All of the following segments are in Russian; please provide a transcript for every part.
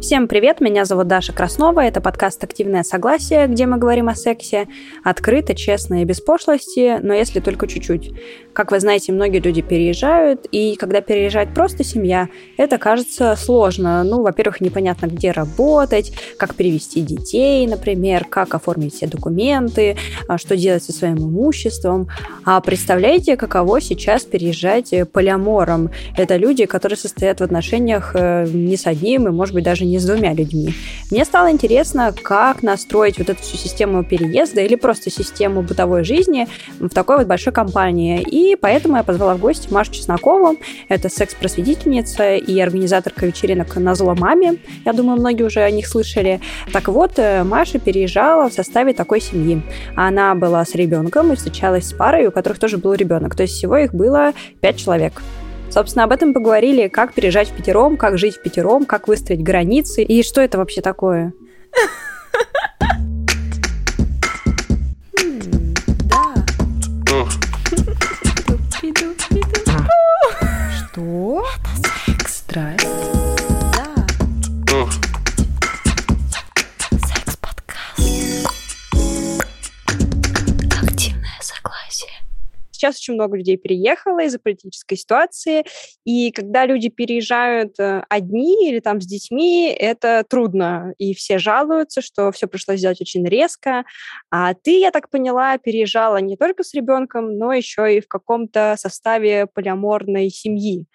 Всем привет, меня зовут Даша Краснова, это подкаст «Активное согласие», где мы говорим о сексе открыто, честно и без пошлости, но если только чуть-чуть. Как вы знаете, многие люди переезжают, и когда переезжает просто семья, это кажется сложно. Ну, во-первых, непонятно, где работать, как перевести детей, например, как оформить все документы, а, что делать со своим имуществом. А представляете, каково сейчас переезжать полиамором? Это люди, которые состоят в отношениях э, не с одним и, может быть, даже не с двумя людьми. Мне стало интересно, как настроить вот эту всю систему переезда или просто систему бытовой жизни в такой вот большой компании. И поэтому я позвала в гости Машу Чеснокову. Это секс-просветительница и организаторка вечеринок на зло маме. Я думаю, многие уже о них слышали. Так вот, э, Маша переезжала в составе такой семьи. Она была с ребенком и встречалась с парой, у которых тоже был ребенок. То есть всего их было пять человек. Собственно, об этом поговорили, как переезжать в пятером, как жить в пятером, как выстроить границы и что это вообще такое. Что? Страсть. Сейчас очень много людей переехало из-за политической ситуации, и когда люди переезжают э, одни или там с детьми, это трудно, и все жалуются, что все пришлось сделать очень резко. А ты, я так поняла, переезжала не только с ребенком, но еще и в каком-то составе полиаморной семьи.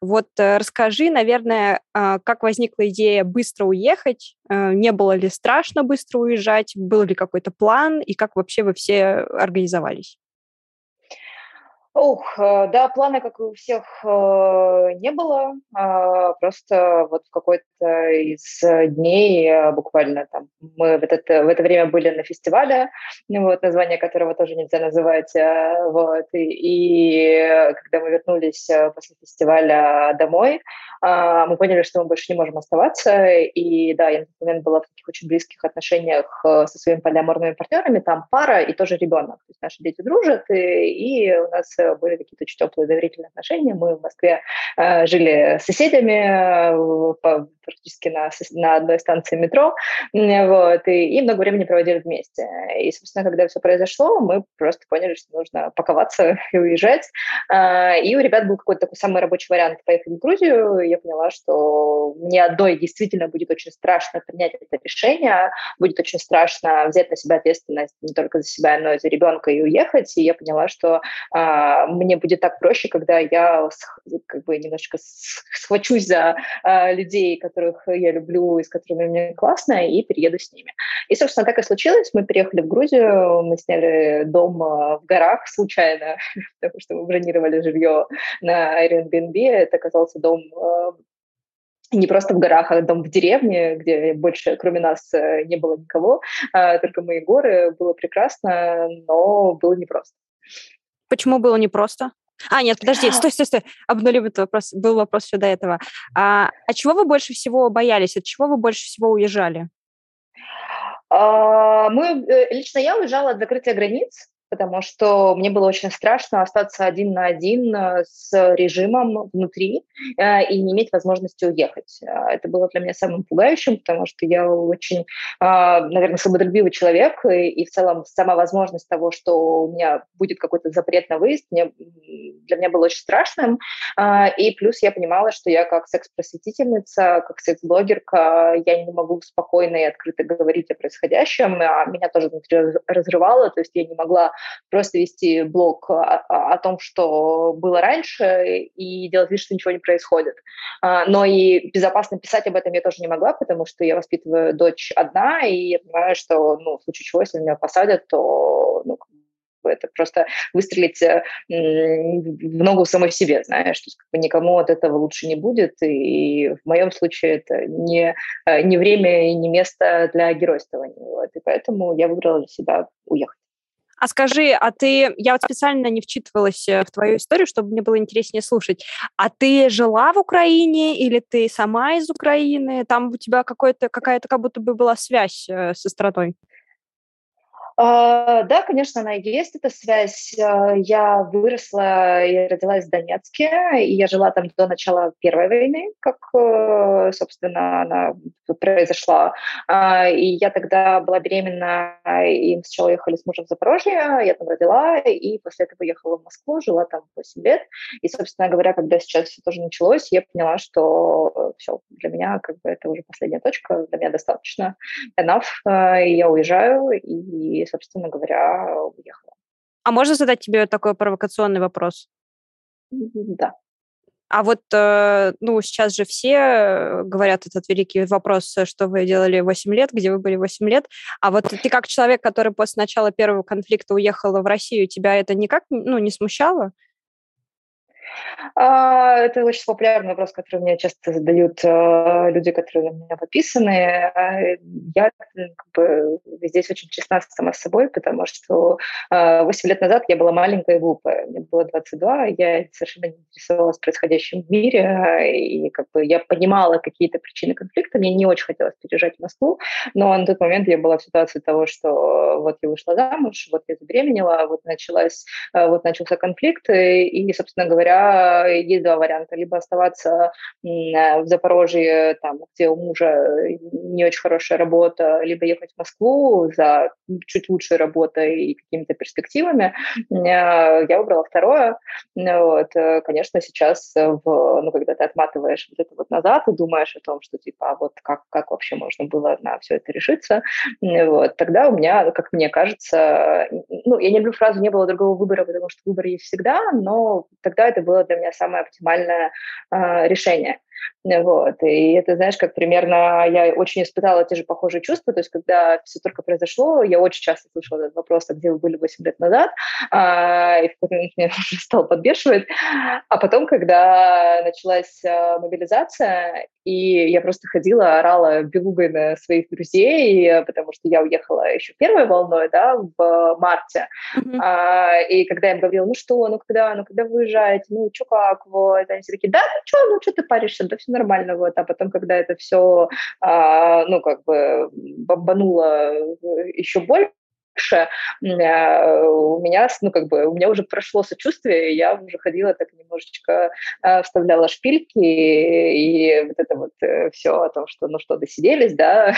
Вот э, расскажи, наверное, а, как возникла идея быстро уехать, э, не было ли страшно быстро уезжать, был ли какой-то план и как вообще вы все организовались? Ух, э, да, плана, как и у всех, э, не было. А, просто вот в какой-то из дней, э, буквально там, мы в это, в это время были на фестивале, вот, название которого тоже нельзя называть, вот, и, и когда мы вернулись после фестиваля домой, а, мы поняли, что мы больше не можем оставаться, и да, я на тот момент была в таких очень близких отношениях со своими полиаморными партнерами, там пара и тоже ребенок, то есть наши дети дружат, и, и у нас были какие-то очень теплые доверительные отношения. Мы в Москве э, жили с соседями э, практически на, на одной станции метро, вот, и, и много времени проводили вместе. И, собственно, когда все произошло, мы просто поняли, что нужно паковаться и уезжать. Э, и у ребят был какой-то такой самый рабочий вариант поехать в Грузию. Я поняла, что мне одной действительно будет очень страшно принять это решение, будет очень страшно взять на себя ответственность не только за себя, но и за ребенка и уехать. И я поняла, что мне будет так проще, когда я как бы немножечко схвачусь за а, людей, которых я люблю и с которыми мне классно, и перееду с ними. И, собственно, так и случилось. Мы переехали в Грузию, мы сняли дом а, в горах случайно, потому что мы бронировали жилье на Airbnb. Это оказался дом не просто в горах, а дом в деревне, где больше, кроме нас, э, не было никого, только мои горы. Было прекрасно, но было непросто. Почему было непросто? А, нет, подожди, стой, стой, стой. Обнулим этот вопрос. Был вопрос еще до этого. А, а чего вы больше всего боялись? От чего вы больше всего уезжали? А, мы, э, лично я уезжала от закрытия границ потому что мне было очень страшно остаться один на один э, с режимом внутри э, и не иметь возможности уехать. Э, это было для меня самым пугающим, потому что я очень, наверное, свободолюбивый человек, и, в целом сама возможность того, что у меня будет какой-то запрет на выезд, мне, для меня было очень страшным. И плюс я понимала, что я как секс-просветительница, как секс-блогерка, я не могу спокойно и открыто говорить о происходящем, а меня тоже внутри разрывало, то есть я не могла просто вести блог о, о том, что было раньше, и делать вид, что ничего не происходит. А, но и безопасно писать об этом я тоже не могла, потому что я воспитываю дочь одна, и я понимаю, что, ну, в случае чего, если меня посадят, то ну, это просто выстрелить э, в ногу самой себе, знаешь, то есть как бы никому от этого лучше не будет, и в моем случае это не, э, не время и не место для геройствования, вот, и поэтому я выбрала для себя уехать. А скажи, а ты, я вот специально не вчитывалась э, в твою историю, чтобы мне было интереснее слушать. А ты жила в Украине или ты сама из Украины? Там у тебя какой-то, какая-то как будто бы была связь э, со страной. Uh, да, конечно, она есть, эта связь. Uh, я выросла и родилась в Донецке, и я жила там до начала Первой войны, как, uh, собственно, она произошла. И я тогда была беременна, и мы сначала ехали с мужем в Запорожье, я там родила, и после этого ехала в Москву, жила там 8 лет. И, собственно говоря, когда сейчас все тоже началось, я поняла, что все, для меня как бы это уже последняя точка, для меня достаточно, enough, и я уезжаю, и собственно говоря, уехала. А можно задать тебе такой провокационный вопрос? Да. А вот, э, ну, сейчас же все говорят этот великий вопрос, что вы делали 8 лет, где вы были 8 лет. А вот ты как человек, который после начала первого конфликта уехала в Россию, тебя это никак, ну, не смущало? А, это очень популярный вопрос, который мне часто задают э, люди, которые на меня подписаны. А, я как бы, здесь очень честна сама с собой, потому что 8 лет назад я была маленькая и глупая. Мне было 22, я совершенно не интересовалась происходящим в мире, и как бы я понимала какие-то причины конфликта. Мне не очень хотелось переезжать в Москву, но на тот момент я была в ситуации того, что вот я вышла замуж, вот я забеременела, вот началась, э, вот начался конфликт, и, собственно говоря, есть два варианта. Либо оставаться в Запорожье, там, где у мужа не очень хорошая работа, либо ехать в Москву за чуть лучшей работой и какими-то перспективами. Я выбрала второе. Вот. Конечно, сейчас, в, ну, когда ты отматываешь вот это вот назад и думаешь о том, что типа, а вот как, как вообще можно было на все это решиться, вот, тогда у меня, как мне кажется, ну, я не люблю фразу «не было другого выбора», потому что выбор есть всегда, но тогда это было для меня самое оптимальное э, решение. Вот. И это, знаешь, как примерно я очень испытала те же похожие чувства. То есть, когда все только произошло, я очень часто слышала этот вопрос, а где вы были 8 лет назад, а, и в какой-то момент меня стал подбешивать. А потом, когда началась а, мобилизация, и я просто ходила, орала белугой на своих друзей, потому что я уехала еще первой волной, да, в марте. Mm-hmm. А, и когда я им говорила, ну что, ну когда, ну когда вы уезжаете, ну что как, вот, они все такие, да, ну что, ну что ты паришься, да все нормально, вот, а потом, когда это все, а, ну, как бы бомбануло еще больше, а, у меня, ну, как бы, у меня уже прошло сочувствие, и я уже ходила так немножечко, а, вставляла шпильки, и вот это вот э, все о том, что, ну что, досиделись, да.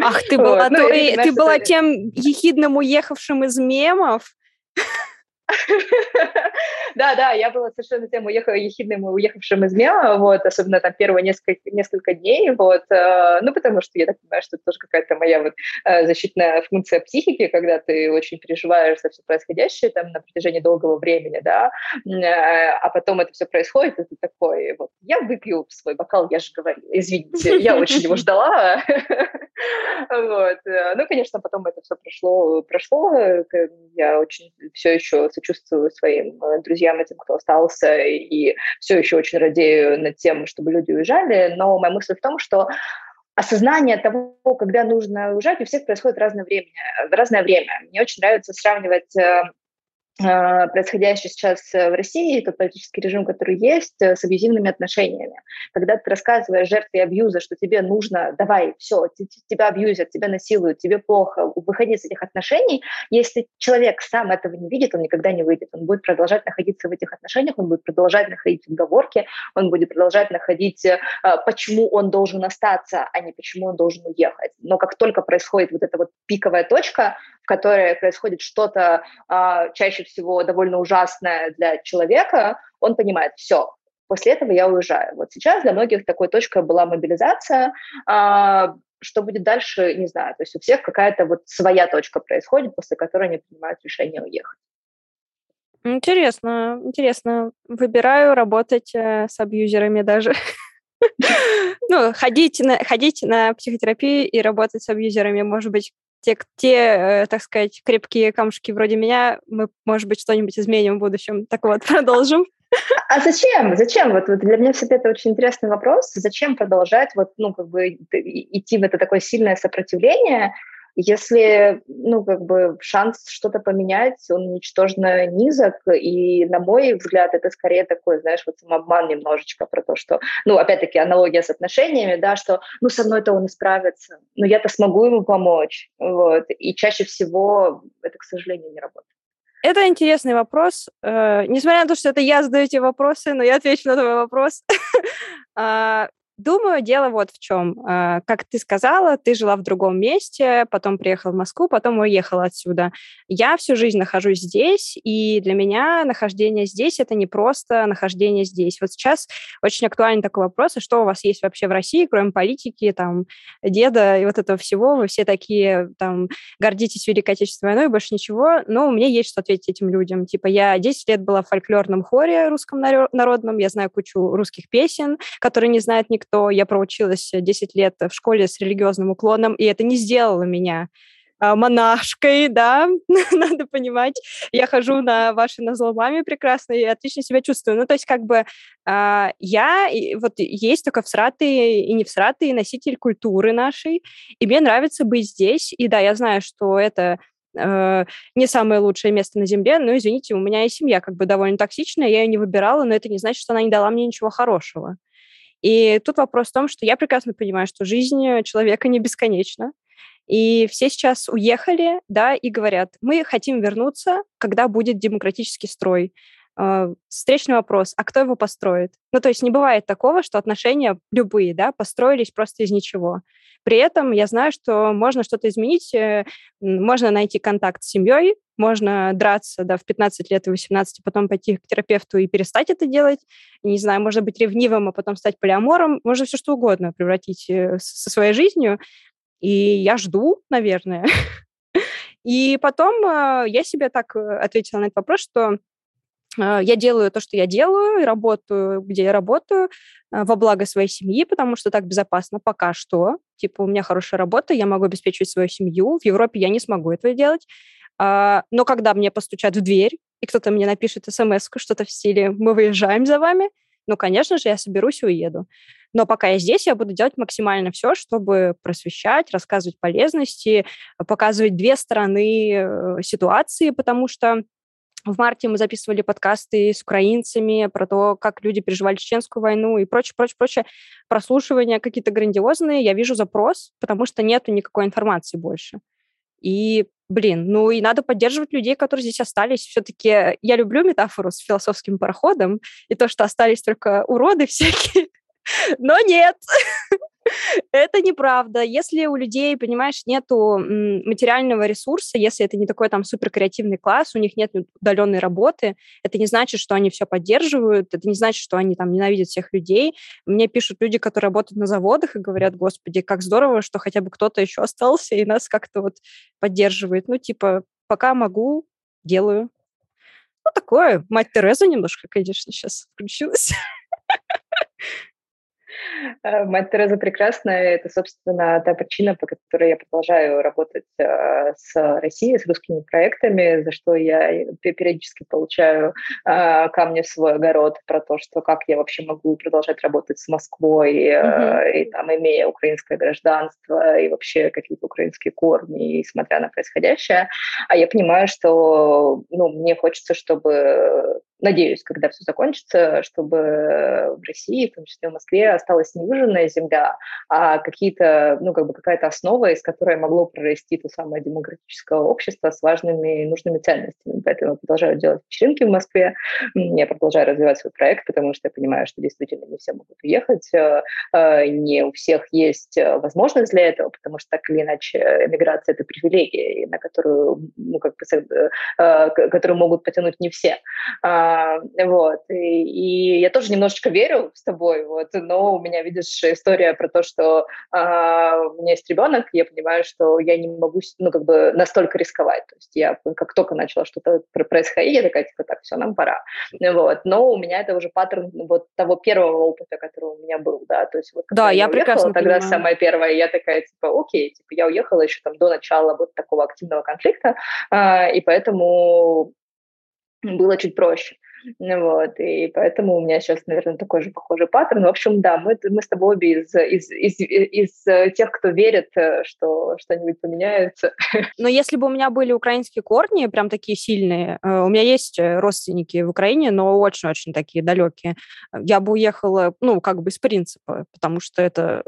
Ах, ты была, вот. ну, ты, ты была тем ехидным уехавшим из мемов, да, да, я была совершенно тем ехидным уехавшим из МЕА, вот, особенно там первые несколько, несколько дней, вот, э, ну, потому что я так понимаю, что это тоже какая-то моя вот э, защитная функция психики, когда ты очень переживаешь за все происходящее там на протяжении долгого времени, да, э, а потом это все происходит, и ты такой, вот, я выпью свой бокал, я же говорила, извините, я очень его ждала, вот, ну, конечно, потом это все прошло, прошло, я очень все еще сочувствую своим э, друзьям, этим, кто остался, и все еще очень радею над тем, чтобы люди уезжали. Но моя мысль в том, что осознание того, когда нужно уезжать, у всех происходит разное время. Разное время. Мне очень нравится сравнивать э, происходящее сейчас э, в России, тот политический режим, который есть, э, с абьюзивными отношениями. Когда ты рассказываешь жертве абьюза, что тебе нужно, давай, все, тебя абьюзят, тебя насилуют, тебе плохо, выходи из этих отношений, если человек сам этого не видит, он никогда не выйдет. Он будет продолжать находиться в этих отношениях, он будет продолжать находить отговорки, он будет продолжать находить, э, почему он должен остаться, а не почему он должен уехать. Но как только происходит вот эта вот пиковая точка, в которой происходит что-то а, чаще всего довольно ужасное для человека, он понимает, все, после этого я уезжаю. Вот сейчас для многих такой точкой была мобилизация, а, что будет дальше, не знаю. То есть у всех какая-то вот своя точка происходит, после которой они принимают решение уехать. Интересно, интересно. Выбираю работать э, с абьюзерами даже. Ну, ходить на, ходить на психотерапию и работать с абьюзерами, может быть, те, те, э, так сказать, крепкие камушки вроде меня, мы, может быть, что-нибудь изменим в будущем. Так вот, продолжим. А зачем? Зачем? Вот, вот для меня всегда это очень интересный вопрос. Зачем продолжать вот, ну, как бы идти в это такое сильное сопротивление, если, ну, как бы шанс что-то поменять, он ничтожно низок, и, на мой взгляд, это скорее такой, знаешь, вот самообман немножечко про то, что, ну, опять-таки, аналогия с отношениями, да, что, ну, со мной-то он исправится, но я-то смогу ему помочь, вот, и чаще всего это, к сожалению, не работает. Это интересный вопрос. Э, несмотря на то, что это я задаю эти вопросы, но я отвечу на твой вопрос. Думаю, дело вот в чем. А, как ты сказала, ты жила в другом месте, потом приехала в Москву, потом уехала отсюда. Я всю жизнь нахожусь здесь, и для меня нахождение здесь — это не просто нахождение здесь. Вот сейчас очень актуальный такой вопрос, а что у вас есть вообще в России, кроме политики, там, деда и вот этого всего? Вы все такие, там, гордитесь Великой Отечественной войной, больше ничего. Но у меня есть что ответить этим людям. Типа, я 10 лет была в фольклорном хоре русском народном, я знаю кучу русских песен, которые не знает никто, что я проучилась 10 лет в школе с религиозным уклоном, и это не сделало меня а, монашкой, да, надо понимать. Я хожу на ваши назломами прекрасно и отлично себя чувствую. Ну, то есть как бы э, я, вот есть только всратый и не всратый носитель культуры нашей, и мне нравится быть здесь. И да, я знаю, что это э, не самое лучшее место на Земле, но, извините, у меня и семья как бы довольно токсичная, я ее не выбирала, но это не значит, что она не дала мне ничего хорошего. И тут вопрос в том, что я прекрасно понимаю, что жизнь человека не бесконечна. И все сейчас уехали, да, и говорят, мы хотим вернуться, когда будет демократический строй. А, встречный вопрос, а кто его построит? Ну, то есть не бывает такого, что отношения любые, да, построились просто из ничего. При этом я знаю, что можно что-то изменить, э, можно найти контакт с семьей, можно драться да, в 15 лет и 18, потом пойти к терапевту и перестать это делать. Не знаю, можно быть ревнивым, а потом стать полиамором. Можно все что угодно превратить э, со своей жизнью. И я жду, наверное. И потом э, я себе так ответила на этот вопрос, что а, я делаю то, что я делаю, работаю, где я работаю, а, во благо своей семьи, потому что так безопасно пока что. Типа, у меня хорошая работа, я могу обеспечивать свою семью. В Европе я не смогу этого делать. А, но когда мне постучат в дверь, и кто-то мне напишет смс что-то в стиле «мы выезжаем за вами», ну, конечно же, я соберусь и уеду. Но пока я здесь, я буду делать максимально все, чтобы просвещать, рассказывать полезности, показывать две стороны э, ситуации, потому что в марте мы записывали подкасты с украинцами про то, как люди переживали чеченскую войну и прочее, прочее, прочее. Прослушивания какие-то грандиозные. Я вижу запрос, потому что нету никакой информации больше. И, блин, ну и надо поддерживать людей, которые здесь остались. Все-таки я люблю метафору с философским пароходом и то, что остались только уроды всякие. Но нет. Это неправда. Если у людей, понимаешь, нету материального ресурса, если это не такой там супер креативный класс, у них нет удаленной работы, это не значит, что они все поддерживают, это не значит, что они там ненавидят всех людей. Мне пишут люди, которые работают на заводах и говорят, господи, как здорово, что хотя бы кто-то еще остался и нас как-то вот поддерживает. Ну, типа, пока могу, делаю. Ну, такое, мать Тереза немножко, конечно, сейчас включилась. Э, Мать Тереза прекрасная. Это, собственно, та причина, по которой я продолжаю работать э, с Россией, с русскими проектами, за что я периодически получаю э, камни в свой огород про то, что как я вообще могу продолжать работать с Москвой, mm-hmm. и там, имея украинское гражданство и вообще какие-то украинские корни, и смотря на происходящее. А я понимаю, что ну, мне хочется, чтобы надеюсь, когда все закончится, чтобы в России, в том числе в Москве, осталась не выжженная земля, а какие-то, ну, как бы какая-то основа, из которой могло прорасти то самое демократическое общество с важными и нужными ценностями. Поэтому я продолжаю делать вечеринки в Москве, я продолжаю развивать свой проект, потому что я понимаю, что действительно не все могут уехать, э, э, не у всех есть э, возможность для этого, потому что так или иначе эмиграция — это привилегия, на которую, ну, как бы, которую могут потянуть не все. А, а, вот. И, и я тоже немножечко верю с тобой, вот, но у меня, видишь, история про то, что а, у меня есть ребенок, я понимаю, что я не могу, ну, как бы настолько рисковать. То есть я как только начала что-то происходить, я такая, типа, так, все, нам пора. Вот. Но у меня это уже паттерн вот того первого опыта, который у меня был, да, то есть вот да, я, я прекрасно тогда понимаю. самая первая, я такая, типа, окей, типа, я уехала еще там до начала вот такого активного конфликта, а, и поэтому было чуть проще. Вот, и поэтому у меня сейчас, наверное, такой же похожий паттерн. В общем, да, мы, мы с тобой обе из, из, из, из тех, кто верит, что что-нибудь поменяется. Но если бы у меня были украинские корни, прям такие сильные, у меня есть родственники в Украине, но очень-очень такие далекие, я бы уехала, ну, как бы из принципа, потому что это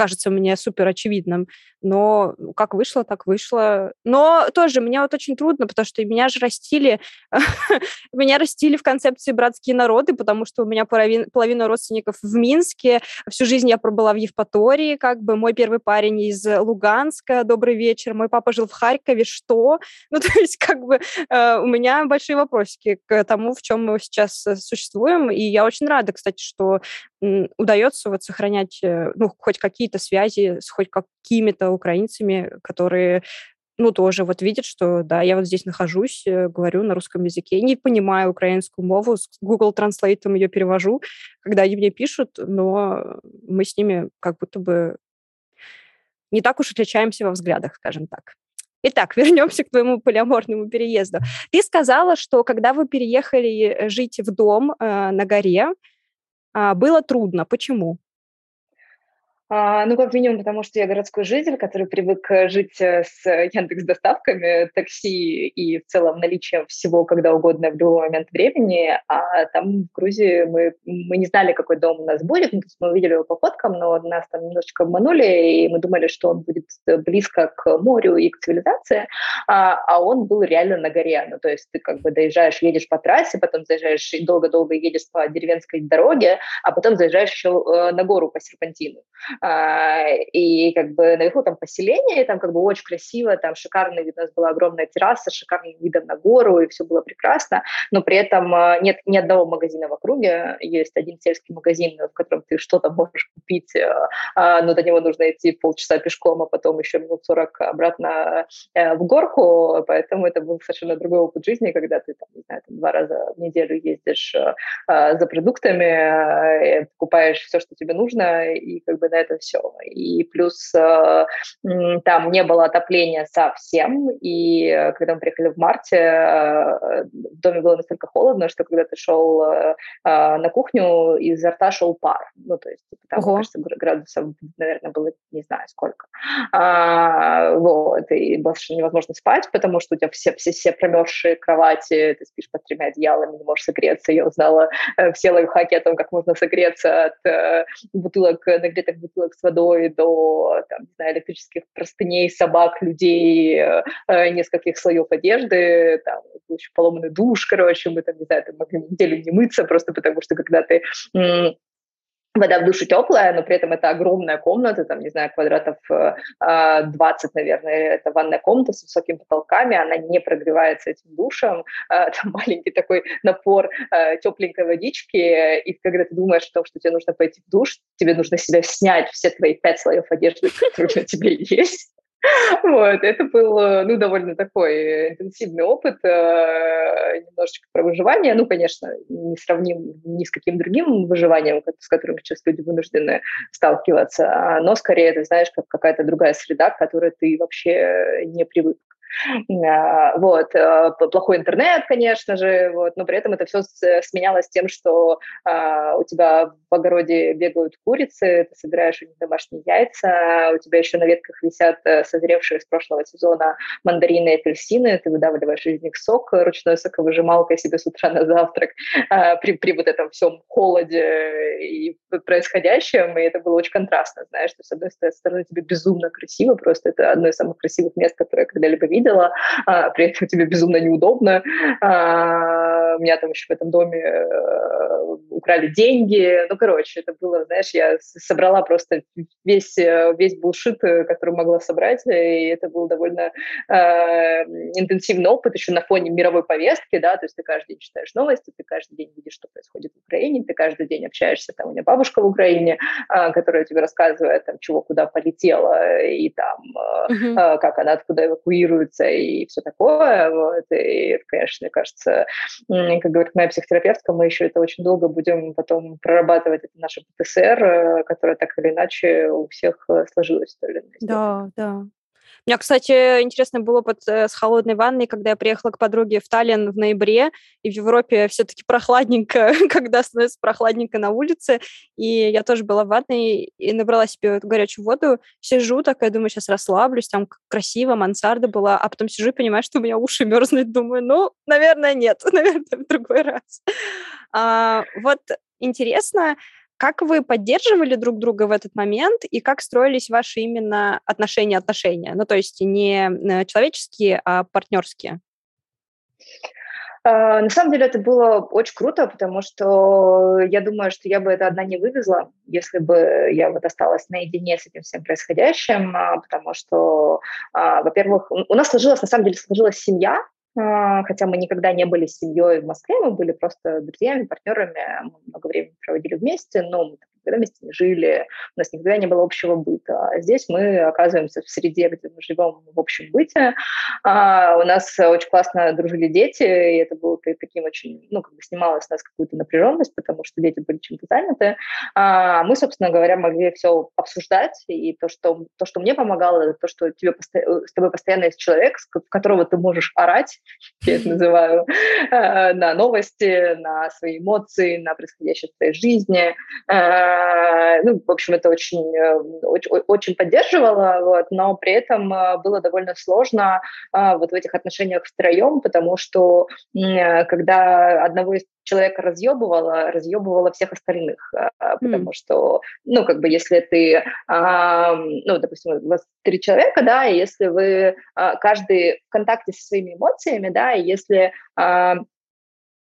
кажется мне супер очевидным. Но как вышло, так вышло. Но тоже мне вот очень трудно, потому что меня же растили, меня растили в концепции братские народы, потому что у меня половина, половина родственников в Минске, всю жизнь я пробыла в Евпатории, как бы мой первый парень из Луганска, добрый вечер, мой папа жил в Харькове, что? Ну, то есть как бы э, у меня большие вопросики к тому, в чем мы сейчас э, существуем, и я очень рада, кстати, что удается вот сохранять, э, ну, хоть какие-то связи с хоть какими-то украинцами, которые ну, тоже вот видят, что, да, я вот здесь нахожусь, э, говорю на русском языке, не понимаю украинскую мову, с Google Translate ее перевожу, когда они мне пишут, но мы с ними как будто бы не так уж отличаемся во взглядах, скажем так. Итак, вернемся к твоему полиаморному переезду. Ты сказала, что когда вы переехали э, жить в дом э, на горе, а, было трудно. Почему? А, ну, как минимум, потому что я городской житель, который привык э, жить э, с Яндекс доставками, такси и в целом наличием всего когда угодно в любой момент времени. А там в Грузии мы, мы не знали, какой дом у нас будет. Ну, то есть мы увидели его по фоткам, но нас там немножечко обманули, и мы думали, что он будет э, близко к морю и к цивилизации, а, а он был реально на горе. Ну, то есть ты как бы доезжаешь, едешь по трассе, потом заезжаешь и долго-долго едешь по деревенской дороге, а потом заезжаешь еще на гору по серпантину. А, и как бы наверху там поселение, там как бы очень красиво, там шикарный вид, у нас была огромная терраса, шикарным видом на гору, и все было прекрасно, но при этом а, нет ни одного магазина в округе, есть один сельский магазин, в котором ты что-то можешь купить, а, но до него нужно идти полчаса пешком, а потом еще минут 40 обратно э, в горку, поэтому это был совершенно другой опыт жизни, когда ты, там, не знаю, там, два раза в неделю ездишь за продуктами, покупаешь все, что тебе нужно, и как бы на этом все. И плюс э, там не было отопления совсем, и э, когда мы приехали в марте, э, в доме было настолько холодно, что когда ты шел на кухню, изо рта шел пар. Ну, то есть, типа, там, Ого. кажется, градусов, наверное, было не знаю сколько. А, вот, и было невозможно спать, потому что у тебя все, все, все промерзшие кровати, ты спишь под тремя одеялами, не можешь согреться. Я узнала все лайфхаки о том, как можно согреться от бутылок, нагретых бутылок с водой до там, не знаю, электрических простыней, собак, людей, э, э нескольких слоев одежды, там, поломанный душ, короче, мы там, не знаю, там могли неделю не мыться, просто потому что когда ты вода в душе теплая, но при этом это огромная комната, там, не знаю, квадратов 20, э, наверное, это ванная комната с высокими потолками, она не прогревается этим душем, э, там маленький такой напор э, тепленькой водички, и когда ты думаешь о том, что тебе нужно пойти в душ, тебе нужно себя снять все твои пять слоев одежды, которые на тебе есть, вот, это был, э, ну, довольно такой интенсивный опыт, э, немножечко про выживание. Ну, конечно, не сравним ни с каким другим выживанием, с которым сейчас люди вынуждены сталкиваться, а, но скорее, ты знаешь, как какая-то другая среда, к которой ты вообще не привык. А, вот, э, плохой интернет, конечно же, вот, но при этом это все сменялось тем, что а, у тебя в огороде бегают курицы, ты собираешь у них домашние яйца, у тебя еще на ветках висят э, созревшие с прошлого сезона мандарины и апельсины, ты выдавливаешь из них сок ручной соковыжималкой себе с утра на завтрак а, при, при вот этом всем холоде и происходящем, и это было очень контрастно, знаешь, что с одной стороны тебе безумно красиво, просто это одно из самых красивых мест, которые я когда-либо видела, видела, а, при этом тебе безумно неудобно. А, у меня там еще в этом доме э, украли деньги. Ну, короче, это было, знаешь, я собрала просто весь, э, весь булшит, э, который могла собрать, и это был довольно э, интенсивный опыт еще на фоне мировой повестки, да, то есть ты каждый день читаешь новости, ты каждый день видишь, что происходит в Украине, ты каждый день общаешься, там у меня бабушка в Украине, э, которая тебе рассказывает, там, чего куда полетела, и там, э, uh-huh. как она откуда эвакуируется, и все такое, вот, и, конечно, мне кажется, как говорит моя психотерапевтка, мы еще это очень долго будем будем потом прорабатывать это наше ПТСР, э, которое так или иначе у всех э, сложилось. То ли, да, да. У меня, кстати, интересно было опыт э, с холодной ванной, когда я приехала к подруге в Таллин в ноябре, и в Европе все-таки прохладненько, когда становится прохладненько на улице, и я тоже была в ванной и набрала себе эту горячую воду, сижу такая, думаю, сейчас расслаблюсь, там красиво, мансарда была, а потом сижу и понимаю, что у меня уши мерзнут, думаю, ну, наверное, нет, наверное, в другой раз. А, вот интересно, как вы поддерживали друг друга в этот момент и как строились ваши именно отношения-отношения? Ну, то есть не э, человеческие, а партнерские. А, на самом деле это было очень круто, потому что я думаю, что я бы это одна не вывезла, если бы я вот осталась наедине с этим всем происходящим, а, потому что, а, во-первых, у нас сложилась, на самом деле, сложилась семья, хотя мы никогда не были семьей в Москве, мы были просто друзьями, партнерами, мы много времени проводили вместе, но мы никогда вместе не жили, у нас никогда не было общего быта. А здесь мы оказываемся в среде, где мы живем в общем быте. А, у нас очень классно дружили дети, и это было таким очень, ну, как бы снималось с нас какую-то напряженность, потому что дети были чем-то заняты. А мы, собственно говоря, могли все обсуждать, и то, что, то, что мне помогало, это то, что тебе, с тобой постоянно есть человек, в которого ты можешь орать, я это называю, э, на новости, на свои эмоции, на происходящее в твоей жизни, э, Э, ну, в общем, это очень, э, очень, очень поддерживало, вот, но при этом э, было довольно сложно вот в этих отношениях втроем, потому что когда одного из человека разъебывала, разъебывала всех остальных, потому mm. что, ну, как бы, если ты, ну, допустим, у вас три человека, да, и если вы каждый в контакте со своими эмоциями, да, и если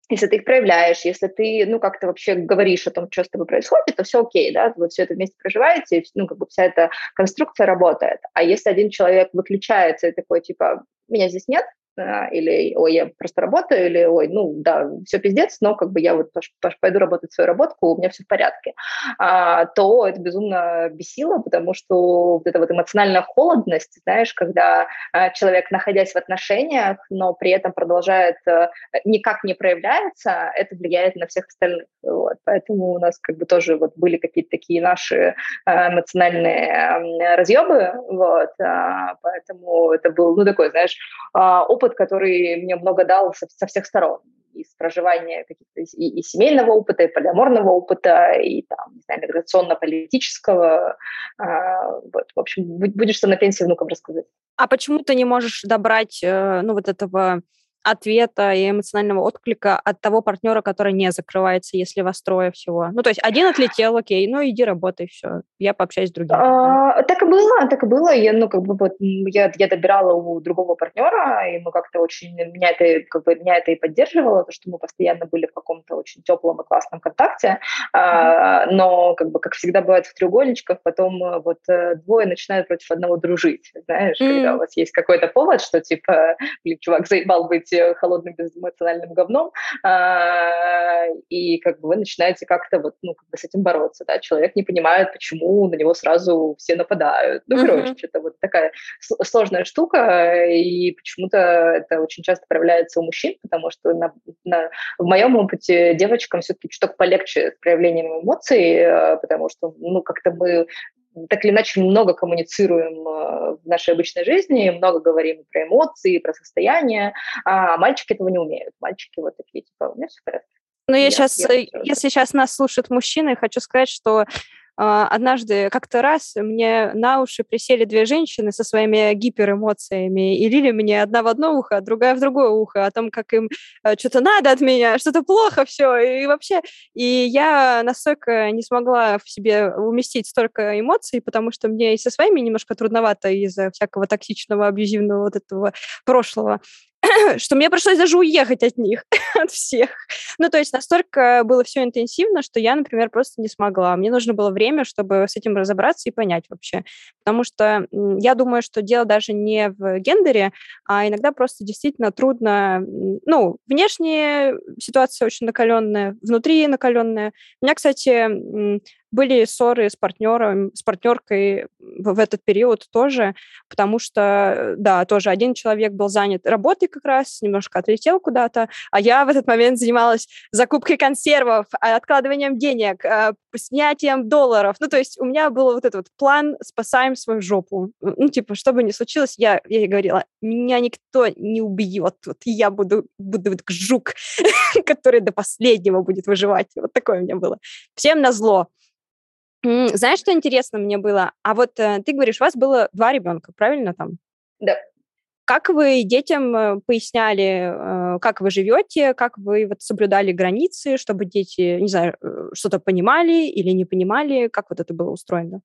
если ты их проявляешь, если ты, ну, как-то вообще говоришь о том, что с тобой происходит, то все окей, да, вы все это вместе проживаете, ну, как бы вся эта конструкция работает. А если один человек выключается и такой, типа, меня здесь нет, или ой, я просто работаю, или ой, ну да, все пиздец, но как бы я вот пойду работать свою работку, у меня все в порядке, а, то это безумно бесило, потому что вот эта вот эмоциональная холодность, знаешь, когда а, человек, находясь в отношениях, но при этом продолжает а, никак не проявляется, это влияет на всех остальных. Вот. Поэтому у нас как бы тоже вот были какие-то такие наши а, эмоциональные разъебы, вот, а, поэтому это был, ну, такой, знаешь, а, опыт который мне много дал со, со всех сторон из проживания каких-то и, и семейного опыта, и полиаморного опыта, и там, не знаю, миграционно-политического. А, вот, в общем, будешь что на пенсии внукам рассказать. А почему ты не можешь добрать, э, ну, вот этого ответа и эмоционального отклика от того партнера, который не закрывается, если вас трое всего. Ну, то есть один отлетел, окей, ну, иди работай, все, я пообщаюсь с другим. А, так и было, так и было. Я, ну, как бы вот, я, я добирала у другого партнера, и мы как-то очень, меня это, как бы, меня это и поддерживало, то, что мы постоянно были в каком-то очень теплом и классном контакте, mm-hmm. а, но, как бы, как всегда бывает в треугольничках, потом э, вот э, двое начинают против одного дружить, знаешь, mm-hmm. когда у вас есть какой-то повод, что, типа, блин, чувак заебал быть быть холодным безэмоциональным говном, а, и как бы вы начинаете как-то вот, ну, как бы с этим бороться, да, человек не понимает, почему на него сразу все нападают. Ну, короче, mm-hmm. это вот такая сложная штука, и почему-то это очень часто проявляется у мужчин, потому что на, на, в моем опыте девочкам все-таки чуток полегче с проявлением эмоций, э, потому что, ну, как-то мы так или иначе много коммуницируем э, в нашей обычной жизни, много говорим про эмоции, про состояние, а мальчики этого не умеют. Мальчики вот такие, типа, у меня все в. Но я, я сейчас, я если сейчас нас слушают мужчины, хочу сказать, что а, однажды как-то раз мне на уши присели две женщины со своими гиперэмоциями и лили мне одна в одно ухо, а другая в другое ухо о том, как им э, что-то надо от меня, что-то плохо все. И вообще, и я настолько не смогла в себе уместить столько эмоций, потому что мне и со своими немножко трудновато из-за всякого токсичного, абьюзивного вот этого прошлого. что мне пришлось даже уехать от них, от всех. Ну, то есть настолько было все интенсивно, что я, например, просто не смогла. Мне нужно было время, чтобы с этим разобраться и понять вообще. Потому что я думаю, что дело даже не в гендере, а иногда просто действительно трудно... Ну, внешняя ситуация очень накаленная, внутри накаленная. У меня, кстати, были ссоры с партнером, с партнеркой в этот период тоже, потому что, да, тоже один человек был занят работой как раз, немножко отлетел куда-то, а я в этот момент занималась закупкой консервов, откладыванием денег, э, снятием долларов. Ну, то есть у меня был вот этот вот план «спасаем свою жопу». Ну, типа, что бы ни случилось, я, я ей говорила, меня никто не убьет, вот я буду, буду как жук, который до последнего будет выживать. Вот такое у меня было. Всем на зло. Знаешь, что интересно мне было? А вот э, ты говоришь, у вас было два ребенка, правильно там? Да. Как вы детям э, поясняли, э, как вы живете, как вы вот соблюдали границы, чтобы дети, не знаю, что-то понимали или не понимали, как вот это было устроено?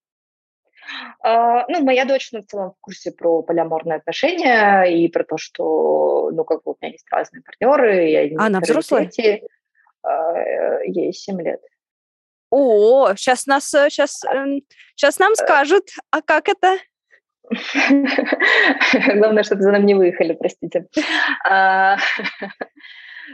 Uh, ну, моя дочь ну, в целом в курсе про полиаморные отношения и про то, что, ну, как бы у меня есть разные партнеры. И а она взрослая? Дети. Uh, ей 7 лет. О, сейчас нас, сейчас, сейчас эм, нам скажут, а как это? Главное, чтобы за нами не выехали, простите.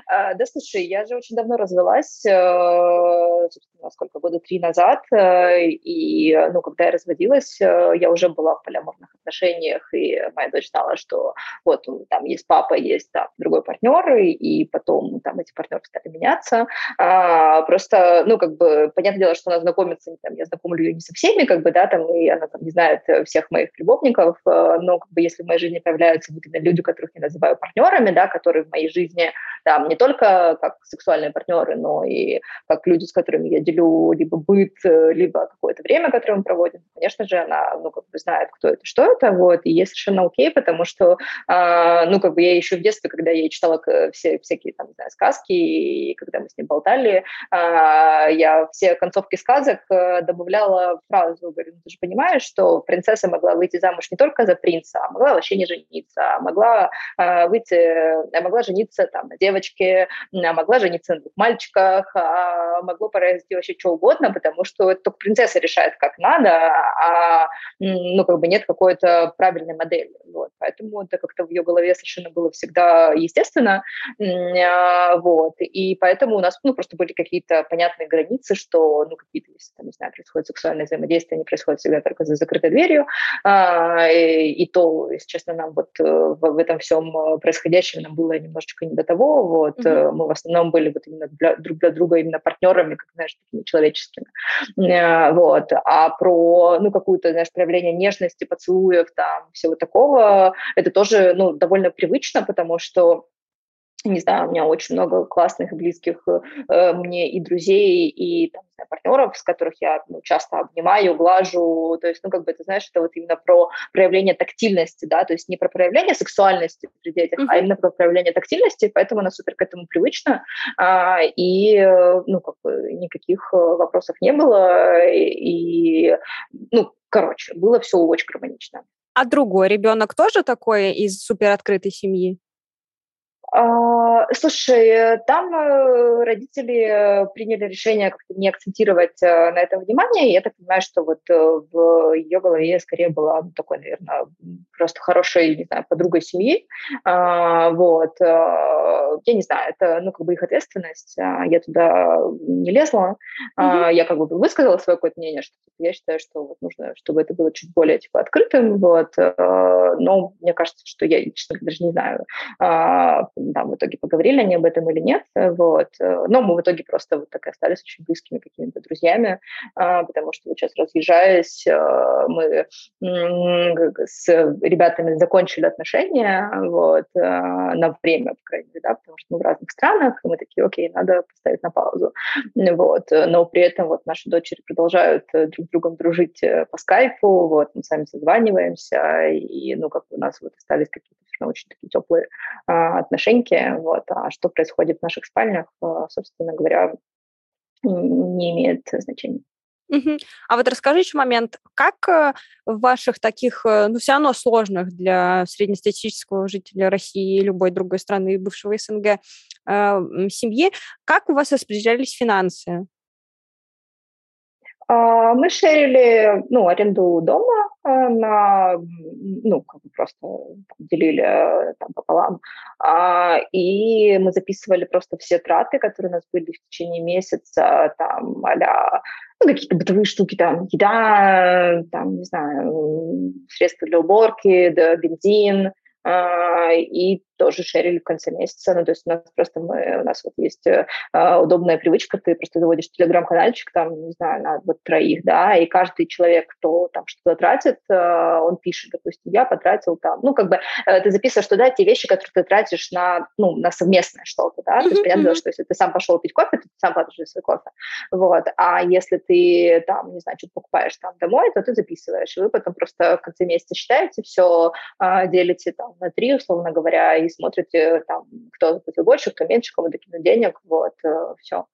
А, да, слушай, я же очень давно развелась, э, собственно, сколько, года три назад, э, и, ну, когда я разводилась, э, я уже была в полиаморных отношениях, и моя дочь знала, что вот там есть папа, есть там другой партнер, и потом там эти партнеры стали меняться. А, просто, ну, как бы, понятное дело, что она знакомится, там, я знакомлю ее не со всеми, как бы, да, там, и она там не знает всех моих любовников, но, как бы, если в моей жизни появляются люди, которых я называю партнерами, да, которые в моей жизни, там, не только как сексуальные партнеры, но и как люди, с которыми я делю либо быт, э, либо какое-то время, которое мы проводим. Конечно же, она, ну, как бы знает, кто это, что это, вот, и ей совершенно окей, потому что, э, ну, как бы я еще в детстве, когда я читала все, всякие, там, знаю, сказки, и когда мы с ней болтали, э, я все концовки сказок э, добавляла фразу, говорю, ну, ты же понимаешь, что принцесса могла выйти замуж не только за принца, а могла вообще не жениться, а могла э, выйти, а могла жениться там на девочке, а могла жениться на двух мальчиках, а могло произойти вообще что угодно, потому что это только принцесса решает, как надо, а ну, как бы нет какой-то правильной модели. Вот. Поэтому это как-то в ее голове совершенно было всегда естественно. А, вот. И поэтому у нас ну, просто были какие-то понятные границы, что ну, какие-то, если там, не знаю, происходит сексуальное взаимодействие, они происходят всегда только за закрытой дверью. И, и то, если честно, нам вот э, в, в этом всем э, происходящем нам было немножечко не до того. Вот. Mm-hmm. Мы в основном были вот именно для, друг для друга именно партнерами, как, знаешь, такими человеческими. Э, вот. А про, ну, какую-то, знаешь, проявление нежности, поцелуев, там, всего такого, это тоже, ну, довольно привычно, потому что не знаю, у меня очень много классных, близких э, мне и друзей, и там, знаю, партнеров, с которых я ну, часто обнимаю, глажу. То есть, ну, как бы, ты знаешь, это вот именно про проявление тактильности, да, то есть не про проявление сексуальности при детях, mm-hmm. а именно про проявление тактильности, поэтому она супер к этому привычна. А, и, ну, как бы, никаких э, вопросов не было. И, ну, короче, было все очень гармонично. А другой ребенок тоже такой из супероткрытой семьи? А, слушай, там э, родители приняли решение как-то не акцентировать э, на этом внимание, и я так понимаю, что вот э, в ее голове скорее была ну, такой, наверное, просто хорошей, не знаю, подругой семьи. А, вот. Я не знаю, это, ну, как бы их ответственность. А, я туда не лезла. Mm-hmm. Я как бы высказала свое какое-то мнение, что типа, я считаю, что вот нужно, чтобы это было чуть более, типа, открытым, вот. Но мне кажется, что я, честно даже не знаю, там в итоге поговорили они об этом или нет, вот. Но мы в итоге просто вот так и остались очень близкими какими-то друзьями, а, потому что вот сейчас разъезжаясь, а, мы с ребятами закончили отношения, вот, а, на время, по крайней мере, да, потому что мы в разных странах, и мы такие, окей, надо поставить на паузу, вот. Но при этом вот наши дочери продолжают э, друг с другом дружить э, по скайпу, вот, мы сами созваниваемся, и, ну, как у нас вот остались какие-то очень такие теплые отношения, отношеньки, вот, а что происходит в наших спальнях, э, собственно говоря, не имеет значения. Угу. А вот расскажи еще момент, как э, в ваших таких, э, ну, все равно сложных для среднестатистического жителя России и любой другой страны бывшего СНГ э, семье, как у вас распределялись финансы? А, мы шерили, ну, аренду дома а, на, ну, как бы просто делили э, там пополам, а, и мы записывали просто все траты, которые у нас были в течение месяца, там, а ну, какие-то бытовые штуки, там, еда, там, не знаю, средства для уборки, да, бензин, и тоже шерили в конце месяца. Ну, то есть у нас просто мы, у нас вот есть э, удобная привычка, ты просто заводишь телеграм-канальчик, там, не знаю, на вот троих, да, и каждый человек, кто там что-то тратит, э, он пишет, допустим, я потратил там, ну, как бы э, ты записываешь туда те вещи, которые ты тратишь на, ну, на совместное что-то, да, mm-hmm. то есть понятно, что если ты сам пошел пить кофе, то ты сам платишь свой кофе, вот, а если ты там, не знаю, что-то покупаешь там домой, то ты записываешь, и вы потом просто в конце месяца считаете все, делите там на три, условно говоря, и смотрите, там, кто заплатил больше, кто меньше, кому докинуть денег, вот, э, все.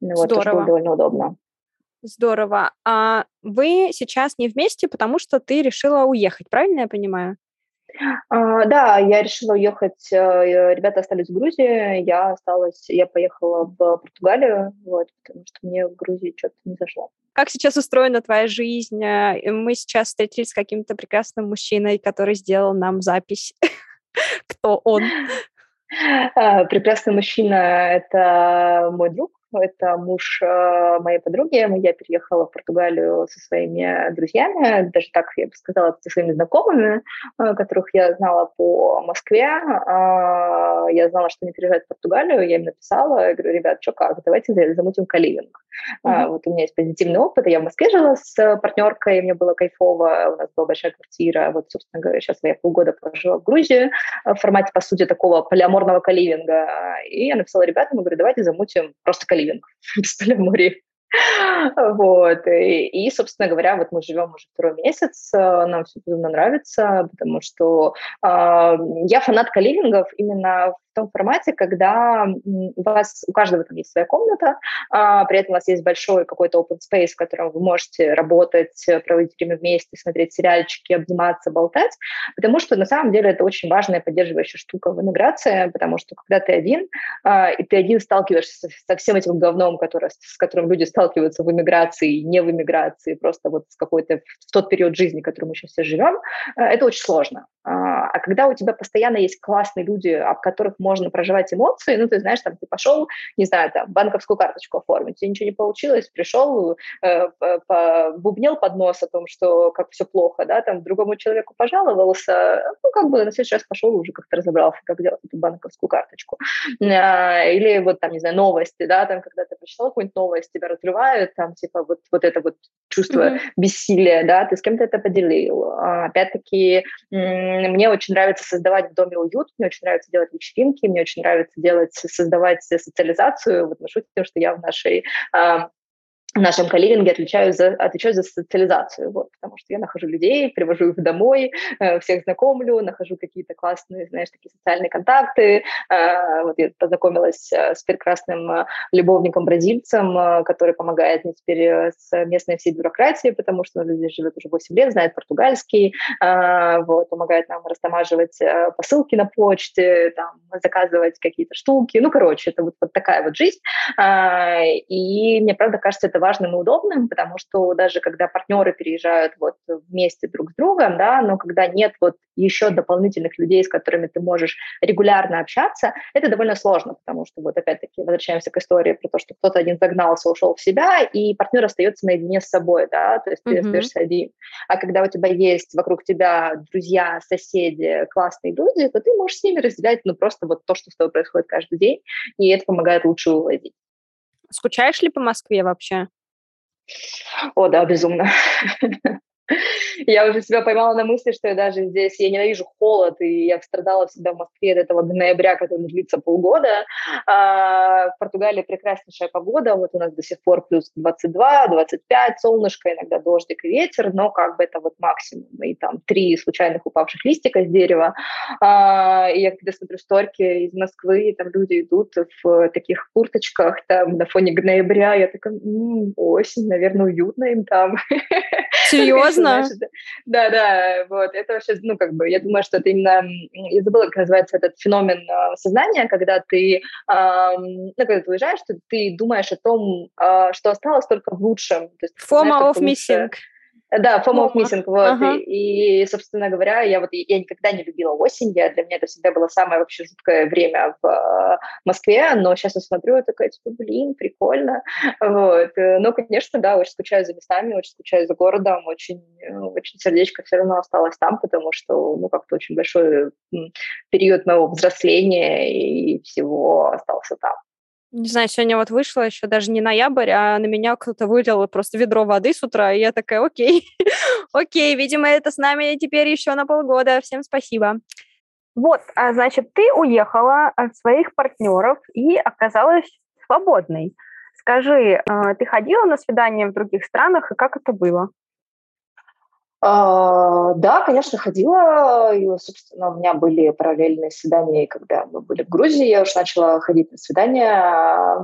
Ну, вот, Здорово. было довольно удобно. Здорово. А вы сейчас не вместе, потому что ты решила уехать, правильно я понимаю? А, да, я решила уехать. Э, ребята остались в Грузии, я осталась, я поехала в Португалию, вот, потому что мне в Грузии что-то не зашло. Как сейчас устроена твоя жизнь? Э, мы сейчас встретились с каким-то прекрасным мужчиной, который сделал нам запись. Кто он? А, прекрасный мужчина – это мой друг, это муж э, моей подруги. Я переехала в Португалию со своими друзьями, даже так, я бы сказала, со своими знакомыми, э, которых я знала по Москве. Э, я знала, что они переезжают в Португалию, я им написала, я говорю, ребят, что как, давайте замутим каливинг. Mm-hmm. Вот у меня есть позитивный опыт, я в Москве жила с партнеркой, мне было кайфово, у нас была большая квартира, вот, собственно говоря, сейчас я полгода прожила в Грузии в формате, по сути, такого полиаморного каливинга. И я написала ребятам, говорю, давайте замутим просто каливинг Ливинг в Столямуре. Вот. И, и, собственно говоря, вот мы живем уже второй месяц, э, нам все безумно нравится, потому что э, я фанат каливингов именно том формате, когда у вас, у каждого там есть своя комната, а, при этом у вас есть большой какой-то open space, в котором вы можете работать, проводить время вместе, смотреть сериальчики, обниматься, болтать, потому что на самом деле это очень важная поддерживающая штука в иммиграции, потому что когда ты один, а, и ты один сталкиваешься со всем этим говном, который, с которым люди сталкиваются в иммиграции, не в иммиграции, просто вот с какой-то в тот период жизни, в котором мы сейчас все живем, а, это очень сложно. А, а когда у тебя постоянно есть классные люди, об которых можно проживать эмоции, ну, ты знаешь, там, ты пошел, не знаю, там, банковскую карточку оформить, тебе ничего не получилось, пришел, э, бубнил под нос о том, что как все плохо, да, там, другому человеку пожаловался, ну, как бы на следующий раз пошел уже как-то разобрался, как делать эту банковскую карточку. А, или вот там, не знаю, новости, да, там, когда ты прочитал какую-нибудь новость, тебя разрывают, там, типа, вот, вот это вот чувство mm-hmm. бессилия, да, ты с кем-то это поделил. А, опять-таки, мне очень нравится создавать в доме уют, мне очень нравится делать вечеринки, мне очень нравится делать, создавать социализацию. Вот мы шутим, что я в нашей в нашем каливинге отвечаю за, отвечаю за социализацию, вот, потому что я нахожу людей, привожу их домой, э, всех знакомлю, нахожу какие-то классные, знаешь, такие социальные контакты. Э, вот я познакомилась э, с прекрасным любовником-бразильцем, который помогает мне теперь с местной всей бюрократией, потому что он здесь живет уже 8 лет, знает португальский, вот, помогает нам растамаживать посылки на почте, там, заказывать какие-то штуки. Ну, короче, это вот, вот такая вот жизнь. И мне, правда, кажется, это важным и удобным, потому что даже когда партнеры переезжают вот вместе друг с другом, да, но когда нет вот еще дополнительных людей, с которыми ты можешь регулярно общаться, это довольно сложно, потому что вот опять-таки возвращаемся к истории про то, что кто-то один загнался, ушел в себя, и партнер остается наедине с собой, да, то есть ты mm-hmm. остаешься один. А когда у тебя есть вокруг тебя друзья, соседи, классные люди, то ты можешь с ними разделять, ну, просто вот то, что с тобой происходит каждый день, и это помогает лучше уводить. Скучаешь ли по Москве вообще? О, да, безумно. Я уже себя поймала на мысли, что я даже здесь, я ненавижу холод, и я страдала всегда в Москве до этого ноября, который длится полгода. А в Португалии прекраснейшая погода, вот у нас до сих пор плюс 22, 25, солнышко, иногда дождик и ветер, но как бы это вот максимум. И там три случайных упавших листика с дерева. А, и я когда смотрю сторки из Москвы, там люди идут в таких курточках, там на фоне ноября, я такая, м-м, осень, наверное, уютно им там. Серьезно? Да, да, вот, это вообще, ну, как бы, я думаю, что это именно, я забыла, как называется этот феномен а, сознания, когда ты, ну, когда ты уезжаешь, ты думаешь о том, а, что осталось только в лучшем. FOMO of missing. Да, FOMO of missing, вот. Ага. И, и, собственно говоря, я вот я никогда не любила осень, я, для меня это всегда было самое вообще жуткое время в э, Москве, но сейчас я смотрю, я такая, типа, блин, прикольно, вот. Э, но, конечно, да, очень скучаю за местами, очень скучаю за городом, очень, э, очень сердечко все равно осталось там, потому что, ну, как-то очень большой период моего взросления и всего остался там. Не знаю, сегодня вот вышло еще даже не ноябрь, а на меня кто-то вылил просто ведро воды с утра, и я такая, окей, окей, видимо, это с нами теперь еще на полгода. Всем спасибо. Вот, а значит, ты уехала от своих партнеров и оказалась свободной. Скажи, а, ты ходила на свидания в других странах, и как это было? А, да, конечно, ходила. И, собственно, у меня были параллельные свидания, когда мы были в Грузии. Я уже начала ходить на свидания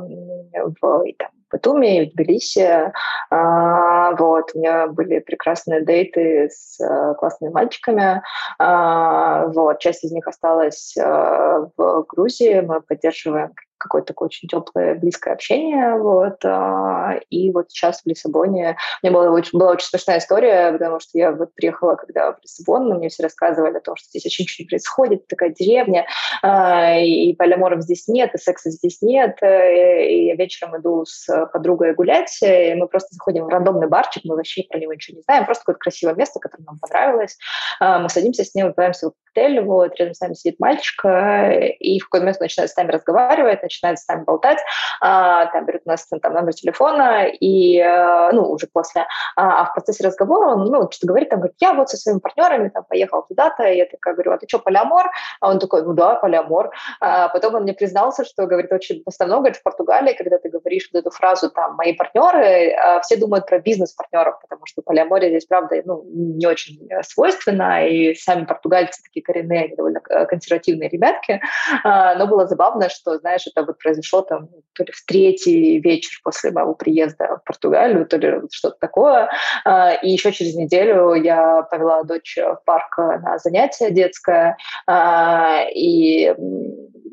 в, и, там, в и в Тбилиси. А, вот, у меня были прекрасные дейты с а, классными мальчиками. А, вот, часть из них осталась а, в Грузии. Мы поддерживаем какое-то такое очень теплое, близкое общение. Вот. А, и вот сейчас в Лиссабоне у меня была очень, была очень смешная история, потому что я вот приехала, когда в Лиссабон, мне все рассказывали о том, что здесь очень не происходит, такая деревня, а, и полиморов здесь нет, и секса здесь нет. Э, и я вечером иду с подругой гулять, и мы просто заходим в рандомный барчик, мы вообще про него ничего не знаем, просто какое-то красивое место, которое нам понравилось. А, мы садимся с ним, выпиваемся в коктейль, вот, рядом с нами сидит мальчик, э, и в какой-то момент начинает с нами разговаривать, начинает с нами болтать, а, там берет у нас там, номер телефона, и, а, ну, уже после, а, а в процессе разговора он, ну, что-то говорит, там, говорит, я вот со своими партнерами там поехал туда-то, и я такая говорю, а ты что, полиамор? А он такой, ну да, полиамор. А потом он мне признался, что, говорит, очень основном, говорит, в Португалии, когда ты говоришь вот эту фразу, там, мои партнеры, а, все думают про бизнес-партнеров, потому что полиамория здесь, правда, ну, не очень свойственно, и сами португальцы такие коренные, довольно э, консервативные ребятки, но было забавно, что, знаешь, это вот произошло там то ли в третий вечер после моего приезда в Португалию, то ли что-то такое. А, и еще через неделю я повела дочь в парк на занятие детское, а, и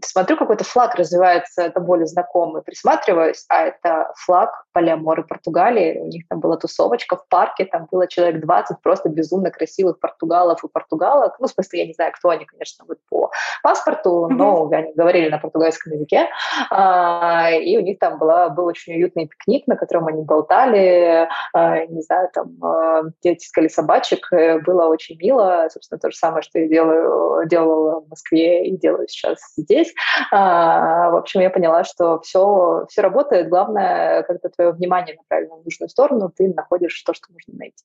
смотрю, какой-то флаг развивается, это более знакомый, присматриваюсь, а это флаг Полиаморы Португалии. У них там была тусовочка в парке, там было человек 20 просто безумно красивых португалов и португалок. Ну, в смысле, я не знаю, кто они, конечно, вот по паспорту, но mm-hmm. они говорили на португальском языке. А, и у них там была, был очень уютный пикник, на котором они болтали, а, не знаю, там а, дети искали собачек, было очень мило. Собственно, то же самое, что я делаю, делала в Москве и делаю сейчас здесь. А, в общем, я поняла, что все, все работает. Главное, когда твое внимание направлено в нужную сторону, ты находишь то, что нужно найти.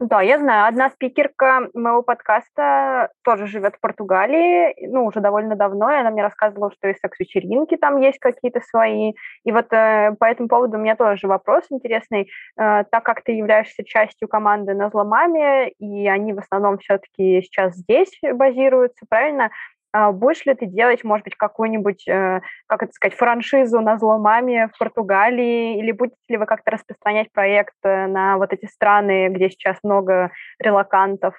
Да, я знаю. Одна спикерка моего подкаста тоже живет в Португалии, ну, уже довольно давно, и она мне рассказывала, что и секс-вечеринки там есть какие-то свои. И вот э, по этому поводу у меня тоже вопрос интересный. Э, так как ты являешься частью команды на Зломаме, и они в основном все-таки сейчас здесь базируются, правильно? А будешь ли ты делать, может быть, какую-нибудь, э, как это сказать, франшизу на зло маме в Португалии, или будете ли вы как-то распространять проект э, на вот эти страны, где сейчас много релакантов?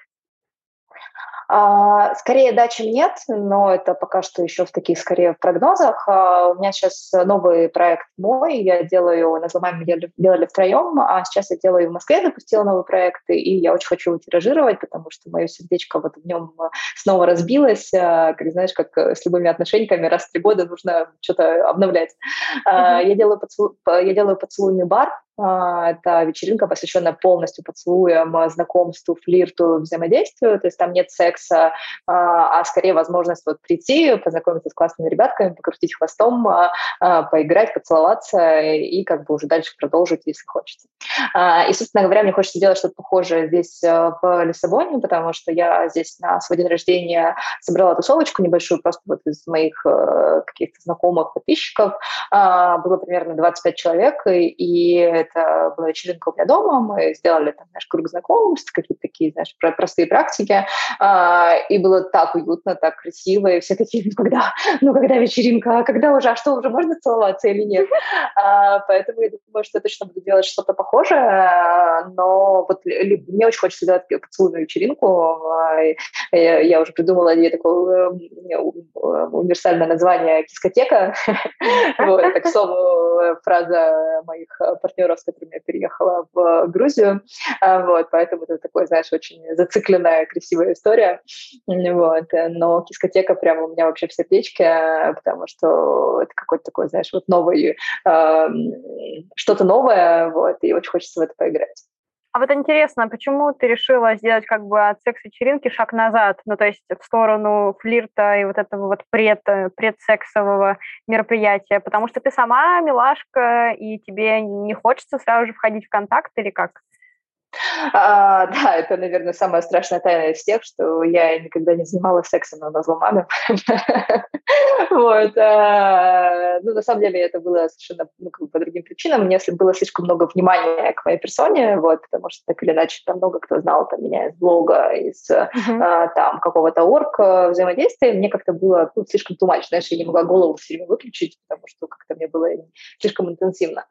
А, скорее да, чем нет, но это пока что еще в таких, скорее, в прогнозах. А, у меня сейчас новый проект мой, я делаю, на Зломами делали втроем, а сейчас я делаю в Москве, запустила новый проект, и я очень хочу его тиражировать, потому что мое сердечко вот в нем снова разбилось, а, как знаешь, как с любыми отношениями, раз в три года нужно что-то обновлять. Mm-hmm. Я, делаю поцелу... я делаю поцелуйный бар, это вечеринка, посвященная полностью поцелуям, знакомству, флирту, взаимодействию. То есть там нет секса, а, а скорее возможность вот прийти, познакомиться с классными ребятками, покрутить хвостом, а, поиграть, поцеловаться и как бы уже дальше продолжить, если хочется. И, собственно говоря, мне хочется сделать что-то похожее здесь в Лиссабоне, потому что я здесь на свой день рождения собрала тусовочку небольшую, просто вот из моих э, каких-то знакомых подписчиков. Было примерно 25 человек, и это была вечеринка у меня дома, мы сделали там наш круг знакомств, какие-то такие, знаешь, простые практики, а, и было так уютно, так красиво, и все такие, ну когда, ну когда вечеринка, а когда уже, а что, уже можно целоваться или нет? А, поэтому я думаю, что я точно буду делать что-то похожее, но вот мне очень хочется сделать поцелуйную вечеринку, я уже придумала ей такое универсальное название «Кискотека», вот, так, к слову, фраза моих партнеров, с которыми я переехала в Грузию, вот, поэтому это такое, знаешь, очень зацикленная, красивая история, вот, но «Кискотека» прямо у меня вообще в сердечке, потому что это какой-то такой, знаешь, вот новый, что-то новое, вот, и очень хочется в это поиграть. А вот интересно, почему ты решила сделать как бы от секс-вечеринки шаг назад, ну то есть в сторону флирта и вот этого вот пред, предсексового мероприятия? Потому что ты сама милашка, и тебе не хочется сразу же входить в контакт или как? А, да, это, наверное, самая страшная тайна из всех, что я никогда не занималась сексом на маме. Вот. А, ну, на самом деле, это было совершенно ну, по другим причинам. Мне было слишком много внимания к моей персоне, вот, потому что так или иначе там много кто знал там, меня из блога, из uh-huh. там какого-то орг э, взаимодействия. Мне как-то было ну, слишком тумач, знаешь, я не могла голову все время выключить, потому что как-то мне было слишком интенсивно.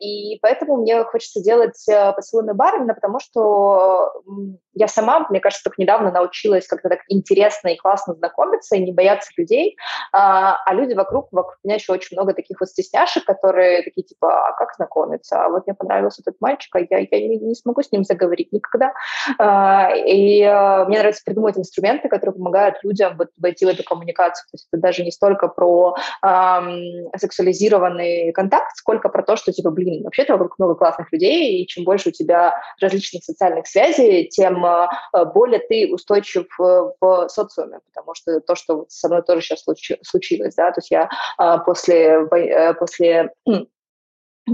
И поэтому мне хочется делать э, поцелуйный бар именно потому, что я сама, мне кажется, только недавно научилась как-то так интересно и классно знакомиться и не бояться людей, а, а люди вокруг, вокруг меня еще очень много таких вот стесняшек, которые такие типа, а как знакомиться? А вот мне понравился этот мальчик, а я, я не, не смогу с ним заговорить никогда. А, и а, мне нравится придумывать инструменты, которые помогают людям вот войти в эту коммуникацию. То есть это даже не столько про а, сексуализированный контакт, сколько про то, что типа, блин, вообще-то вокруг много классных людей, и чем больше у тебя различных социальных связей, тем э, более ты устойчив э, в социуме, потому что то, что со мной тоже сейчас случилось, да, то есть я э, после, после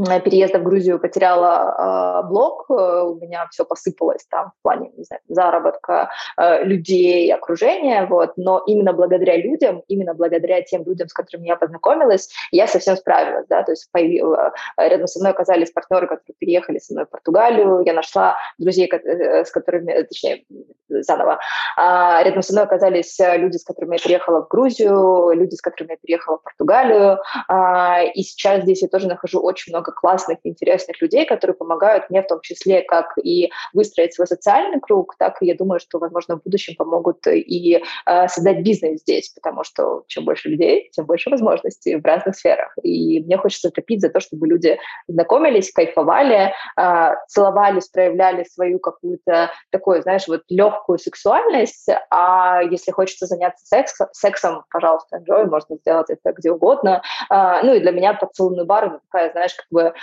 переезда в Грузию потеряла э, блог, у меня все посыпалось там в плане не знаю, заработка э, людей, окружения, вот, но именно благодаря людям, именно благодаря тем людям, с которыми я познакомилась, я совсем справилась, да, то есть появилась, рядом со мной оказались партнеры, которые переехали со мной в Португалию, я нашла друзей, э, с которыми, точнее, заново, а рядом со мной оказались люди, с которыми я переехала в Грузию, люди, с которыми я переехала в Португалию, а, и сейчас здесь я тоже нахожу очень много много классных, интересных людей, которые помогают мне в том числе как и выстроить свой социальный круг, так и я думаю, что, возможно, в будущем помогут и э, создать бизнес здесь, потому что чем больше людей, тем больше возможностей в разных сферах. И мне хочется топить за то, чтобы люди знакомились, кайфовали, э, целовались, проявляли свою какую-то такую, знаешь, вот легкую сексуальность, а если хочется заняться секс, сексом, пожалуйста, enjoy, можно сделать это где угодно. Э, ну и для меня поцелуйный бар — такая, знаешь, как бы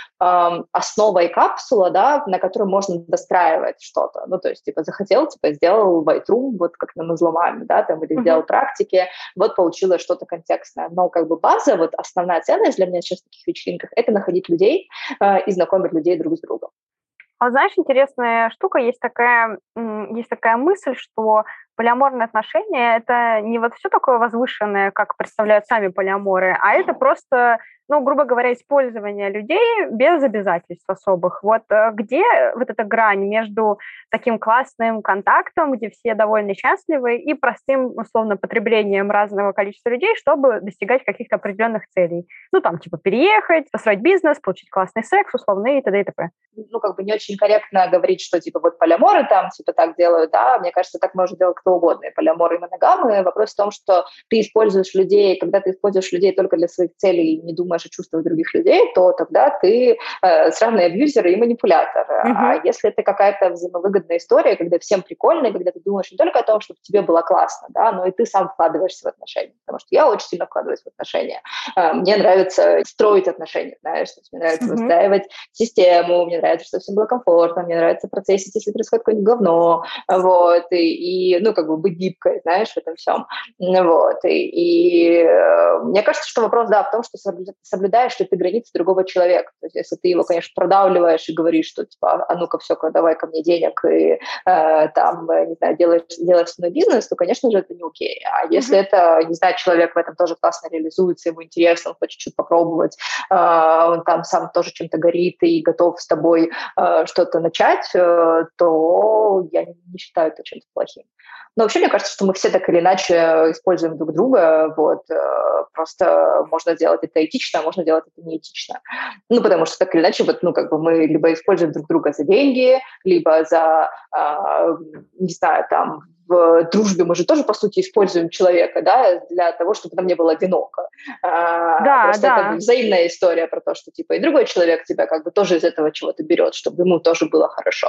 основа и капсула, да, на которой можно достраивать что-то. Ну, то есть, типа, захотел, типа, сделал White Room, вот как на взломами, да, там, или mm-hmm. сделал практики, вот получилось что-то контекстное. Но как бы база, вот основная ценность для меня сейчас в таких вечеринках — это находить людей э, и знакомить людей друг с другом. А знаешь, интересная штука, есть такая, есть такая мысль, что полиаморные отношения — это не вот все такое возвышенное, как представляют сами полиаморы, а это просто ну, грубо говоря, использование людей без обязательств особых. Вот э, где вот эта грань между таким классным контактом, где все довольно счастливы, и простым, условно, потреблением разного количества людей, чтобы достигать каких-то определенных целей? Ну, там, типа, переехать, построить бизнес, получить классный секс, условно, и т.д. и т.п. Ну, как бы не очень корректно говорить, что, типа, вот полиаморы там, типа, так делают, да, мне кажется, так может делать кто угодно, и полиаморы, и моногамы. Вопрос в том, что ты используешь людей, когда ты используешь людей только для своих целей, не думая о чувствах других людей, то тогда ты э, сравный абьюзер и манипулятор. Uh-huh. А если это какая-то взаимовыгодная история, когда всем прикольно, когда ты думаешь не только о том, чтобы тебе было классно, да, но и ты сам вкладываешься в отношения. Потому что я очень сильно вкладываюсь в отношения. Э, мне нравится строить отношения, знаешь, то есть мне нравится uh-huh. выстраивать систему, мне нравится, чтобы всем было комфортно, мне нравится процессить, если происходит какое-нибудь говно, вот, и, и ну, как бы быть гибкой, знаешь, в этом всем. Вот. И, и э, мне кажется, что вопрос, да, в том, что соблюдаешь ли ты границы другого человека. То есть если ты его, конечно, продавливаешь и говоришь, что типа, а ну-ка, все, давай ко мне денег и э, там, не знаю, делаешь, делаешь свой бизнес, то, конечно же, это не окей. А если mm-hmm. это, не знаю, человек в этом тоже классно реализуется, ему интересно, он хочет что-то попробовать, э, он там сам тоже чем-то горит и готов с тобой э, что-то начать, э, то я не считаю это чем-то плохим. Но вообще мне кажется, что мы все так или иначе используем друг друга, вот, э, просто можно делать это этично, а можно делать это неэтично. Ну, потому что так или иначе, вот, ну, как бы мы либо используем друг друга за деньги, либо за, э, не знаю, там, в дружбе мы же тоже, по сути, используем человека, да, для того, чтобы нам не было одиноко. А, да, Просто да. это взаимная история про то, что, типа, и другой человек тебя как бы тоже из этого чего-то берет, чтобы ему тоже было хорошо.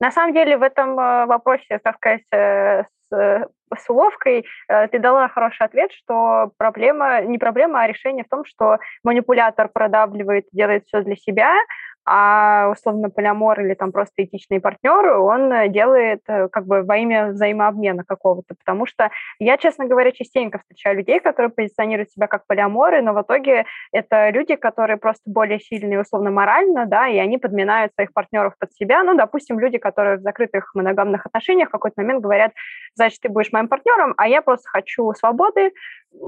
На самом деле в этом э, вопросе, так сказать, э, с, э, с уловкой ты дала хороший ответ, что проблема, не проблема, а решение в том, что манипулятор продавливает, делает все для себя, а условно полиамор или там просто этичный партнер, он э, делает э, как бы во имя взаимообмена какого-то, потому что я, честно говоря, частенько встречаю людей, которые позиционируют себя как полиаморы, но в итоге это люди, которые просто более сильные условно морально, да, и они подминают своих партнеров под себя. Ну, допустим, люди, которые в закрытых моногамных отношениях в какой-то момент говорят, значит, ты будешь моим партнером, а я просто хочу свободы,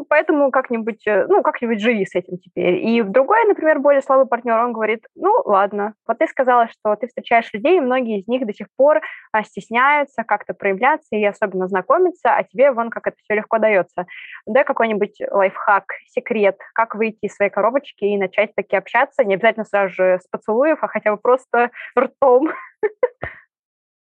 поэтому как-нибудь, э, ну, как-нибудь живи с этим теперь. И другой, например, более слабый партнер, он говорит, ну, ладно, вот ты сказала, что ты встречаешь людей, и многие из них до сих пор а, стесняются как-то проявляться и особенно знакомиться, а тебе вон как это все легко дается. Дай какой-нибудь лайфхак, секрет, как выйти из своей коробочки и начать таки общаться, не обязательно сразу же с поцелуев, а хотя бы просто ртом.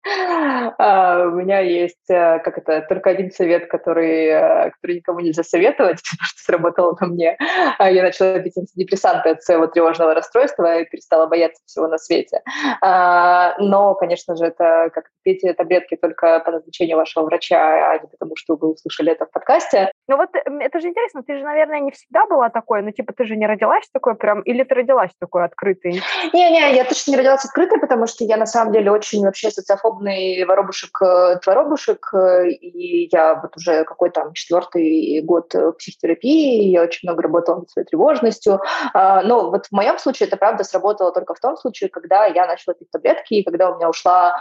А, у меня есть, э, как это, только один совет, который, э, который никому нельзя советовать, потому что сработало на мне. А, я начала пить антидепрессанты от своего тревожного расстройства и перестала бояться всего на свете. А, но, конечно же, это как пейте таблетки только по назначению вашего врача, а не потому, что вы услышали это в подкасте. Ну вот это же интересно, ты же, наверное, не всегда была такой, ну типа ты же не родилась такой прям, или ты родилась такой открытой? Не-не, я точно не родилась открытой, потому что я на самом деле очень вообще социофоб подобный воробушек-творобушек, э, э, и я вот уже какой там четвертый год психотерапии, я очень много работала над своей тревожностью, а, но вот в моем случае это правда сработало только в том случае, когда я начала пить таблетки, и когда у меня ушла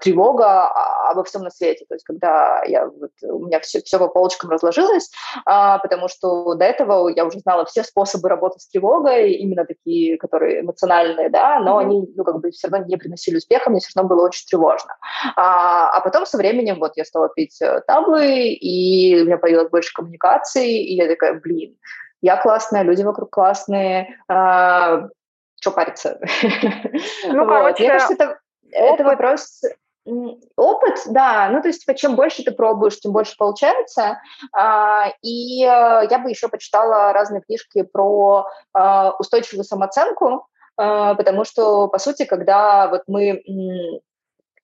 тревога обо всем на свете, то есть когда я, вот, у меня все, все по полочкам разложилось, а, потому что до этого я уже знала все способы работы с тревогой, именно такие, которые эмоциональные, да, но mm-hmm. они, ну, как бы все равно не приносили успеха, мне все равно было очень тревожно классно. А, а потом со временем вот я стала пить э, таблы, и у меня появилось больше коммуникаций, и я такая, блин, я классная, люди вокруг классные, а, что париться? Ну, короче, Мне кажется, это, это вопрос опыт, да, ну то есть чем больше ты пробуешь, тем больше получается. А, и э, я бы еще почитала разные книжки про а, устойчивую самооценку, а, потому что, по сути, когда вот мы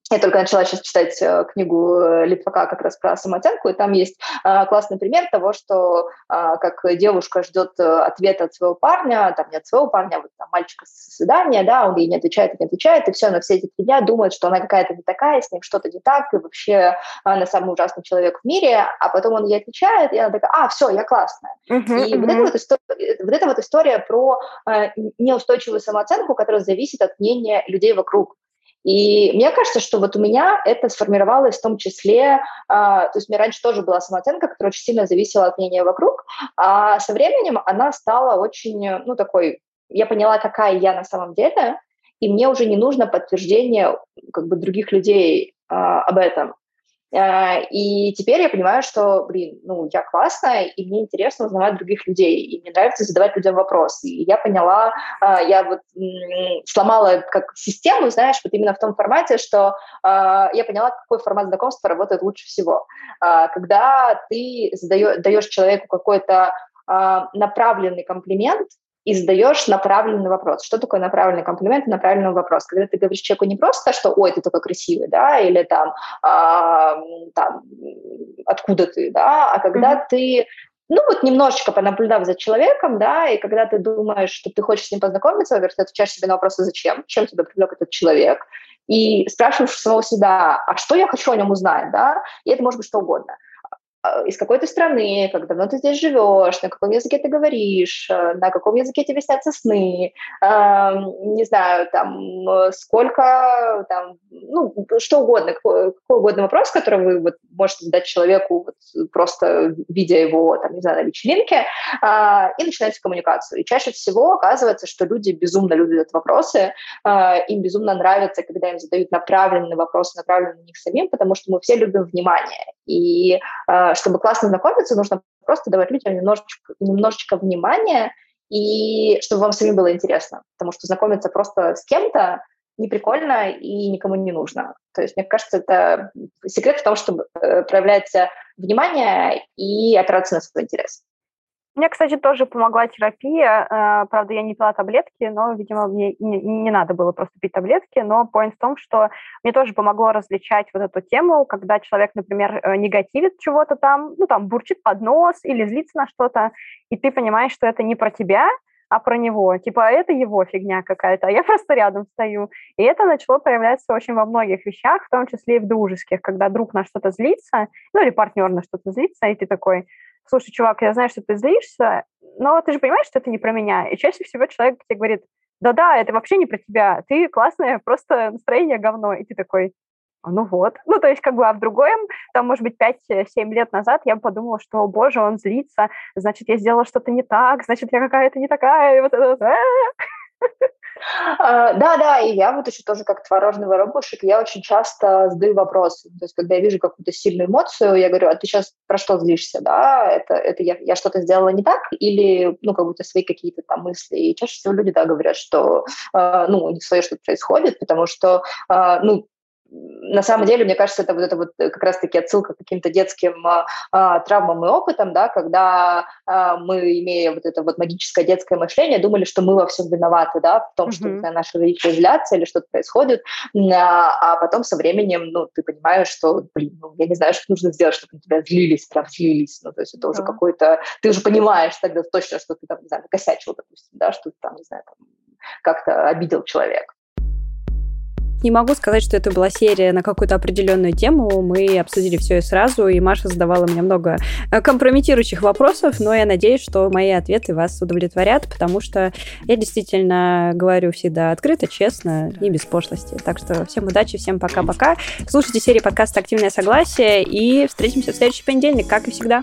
я только начала сейчас читать э, книгу э, Литвака как раз про самооценку, и там есть э, классный пример того, что как девушка ждет ответа от своего парня, там не от своего парня, а вот там мальчика с свидания, да, он ей не отвечает, не отвечает, и все, на все эти три дня думает, что она какая-то не такая, с ним что-то не так, и вообще она самый ужасный человек в мире, а потом он ей отвечает, и она такая, а, все, я классная. Uh-huh, и uh-huh. Вот, эта вот, история, вот эта вот история про неустойчивую самооценку, которая зависит от мнения людей вокруг. И мне кажется, что вот у меня это сформировалось в том числе, а, то есть у меня раньше тоже была самооценка, которая очень сильно зависела от мнения вокруг, а со временем она стала очень, ну, такой, я поняла, какая я на самом деле, и мне уже не нужно подтверждение как бы других людей а, об этом. А, и теперь я понимаю, что, блин, ну, я классная, и мне интересно узнавать других людей, и мне нравится задавать людям вопросы. И я поняла, а, я вот сломала как систему, знаешь, вот именно в том формате, что а, я поняла, какой формат знакомства работает лучше всего. Когда ты задаешь, даешь человеку какой-то направленный комплимент, и задаешь направленный вопрос. Что такое направленный комплимент и направленный вопрос? Когда ты говоришь человеку не просто, что «Ой, ты такой красивый», да, или там, а, там «Откуда ты?», да, а когда mm-hmm. ты ну вот немножечко понаблюдав за человеком, да, и когда ты думаешь, что ты хочешь с ним познакомиться, во-первых, ты отвечаешь себе на вопрос «А «Зачем?», чем тебя привлек этот человек, и спрашиваешь самого себя, а что я хочу о нем узнать, да, и это может быть что угодно. А, из какой то страны, как давно ты здесь живешь, на каком языке ты говоришь, э, на каком языке тебе снятся сны, не знаю, там, сколько, там, ну, что угодно, какой, какой угодно вопрос, который вы вот, можете задать человеку, вот, просто видя его, там, не знаю, на вечеринке, а, и начинаете коммуникацию. И чаще всего оказывается, что люди безумно любят вопросы, а, им безумно нравится, когда им задают направленный вопрос, направленный на них самим, потому что мы все любим внимание. И чтобы классно знакомиться, нужно просто давать людям немножечко, немножечко внимания, и чтобы вам самим было интересно. Потому что знакомиться просто с кем-то не прикольно и никому не нужно. То есть, мне кажется, это секрет в том, чтобы э, проявлять внимание и опираться на свой интерес. Мне, кстати, тоже помогла терапия. Э, правда, я не пила таблетки, но, видимо, мне не, надо было просто пить таблетки. Но point в том, что мне тоже помогло различать вот эту тему, когда человек, например, э, негативит чего-то там, ну, там, бурчит под нос или злится на что-то, и ты понимаешь, что это не про тебя, а про него. Типа, это его фигня какая-то, а я просто рядом стою. И это начало проявляться очень во многих вещах, в том числе и в дружеских, когда друг на что-то злится, ну или партнер на что-то злится, и ты такой, слушай, чувак, я знаю, что ты злишься, но ты же понимаешь, что это не про меня. И чаще всего человек тебе говорит, да-да, это вообще не про тебя, ты классная, просто настроение говно. И ты такой, «А ну вот. Ну, то есть, как бы, а в другом, там, может быть, 5-7 лет назад я бы подумала, что, о боже, он злится, значит, я сделала что-то не так, значит, я какая-то не такая, и вот это вот. А, да, да, и я вот еще тоже как творожный воробушек, я очень часто задаю вопросы. То есть, когда я вижу какую-то сильную эмоцию, я говорю, а ты сейчас про что злишься, да? Это, это я, я что-то сделала не так? Или, ну, как будто свои какие-то там мысли? И чаще всего люди, да, говорят, что, э, ну, у них свое что-то происходит, потому что, э, ну, на самом деле, мне кажется, это вот это вот э, как раз-таки отсылка к каким-то детским а, а, травмам и опытам, да, когда а, мы, имея вот это вот магическое детское мышление, думали, что мы во всем виноваты, да, в том, mm-hmm. что наши родители злятся или что-то происходит, а, а потом со временем, ну, ты понимаешь, что, блин, ну, я не знаю, что нужно сделать, чтобы на тебя злились, прям злились, ну, то есть это yeah. уже какой-то, ты уже понимаешь тогда точно, что ты там, не знаю, косячил, допустим, да, что ты там, не знаю, там, как-то обидел человека. Не могу сказать, что это была серия на какую-то определенную тему. Мы обсудили все и сразу, и Маша задавала мне много э, компрометирующих вопросов, но я надеюсь, что мои ответы вас удовлетворят, потому что я действительно говорю всегда открыто, честно и без пошлости. Так что всем удачи, всем пока-пока. Слушайте серии подкаста «Активное согласие» и встретимся в следующий понедельник, как и всегда.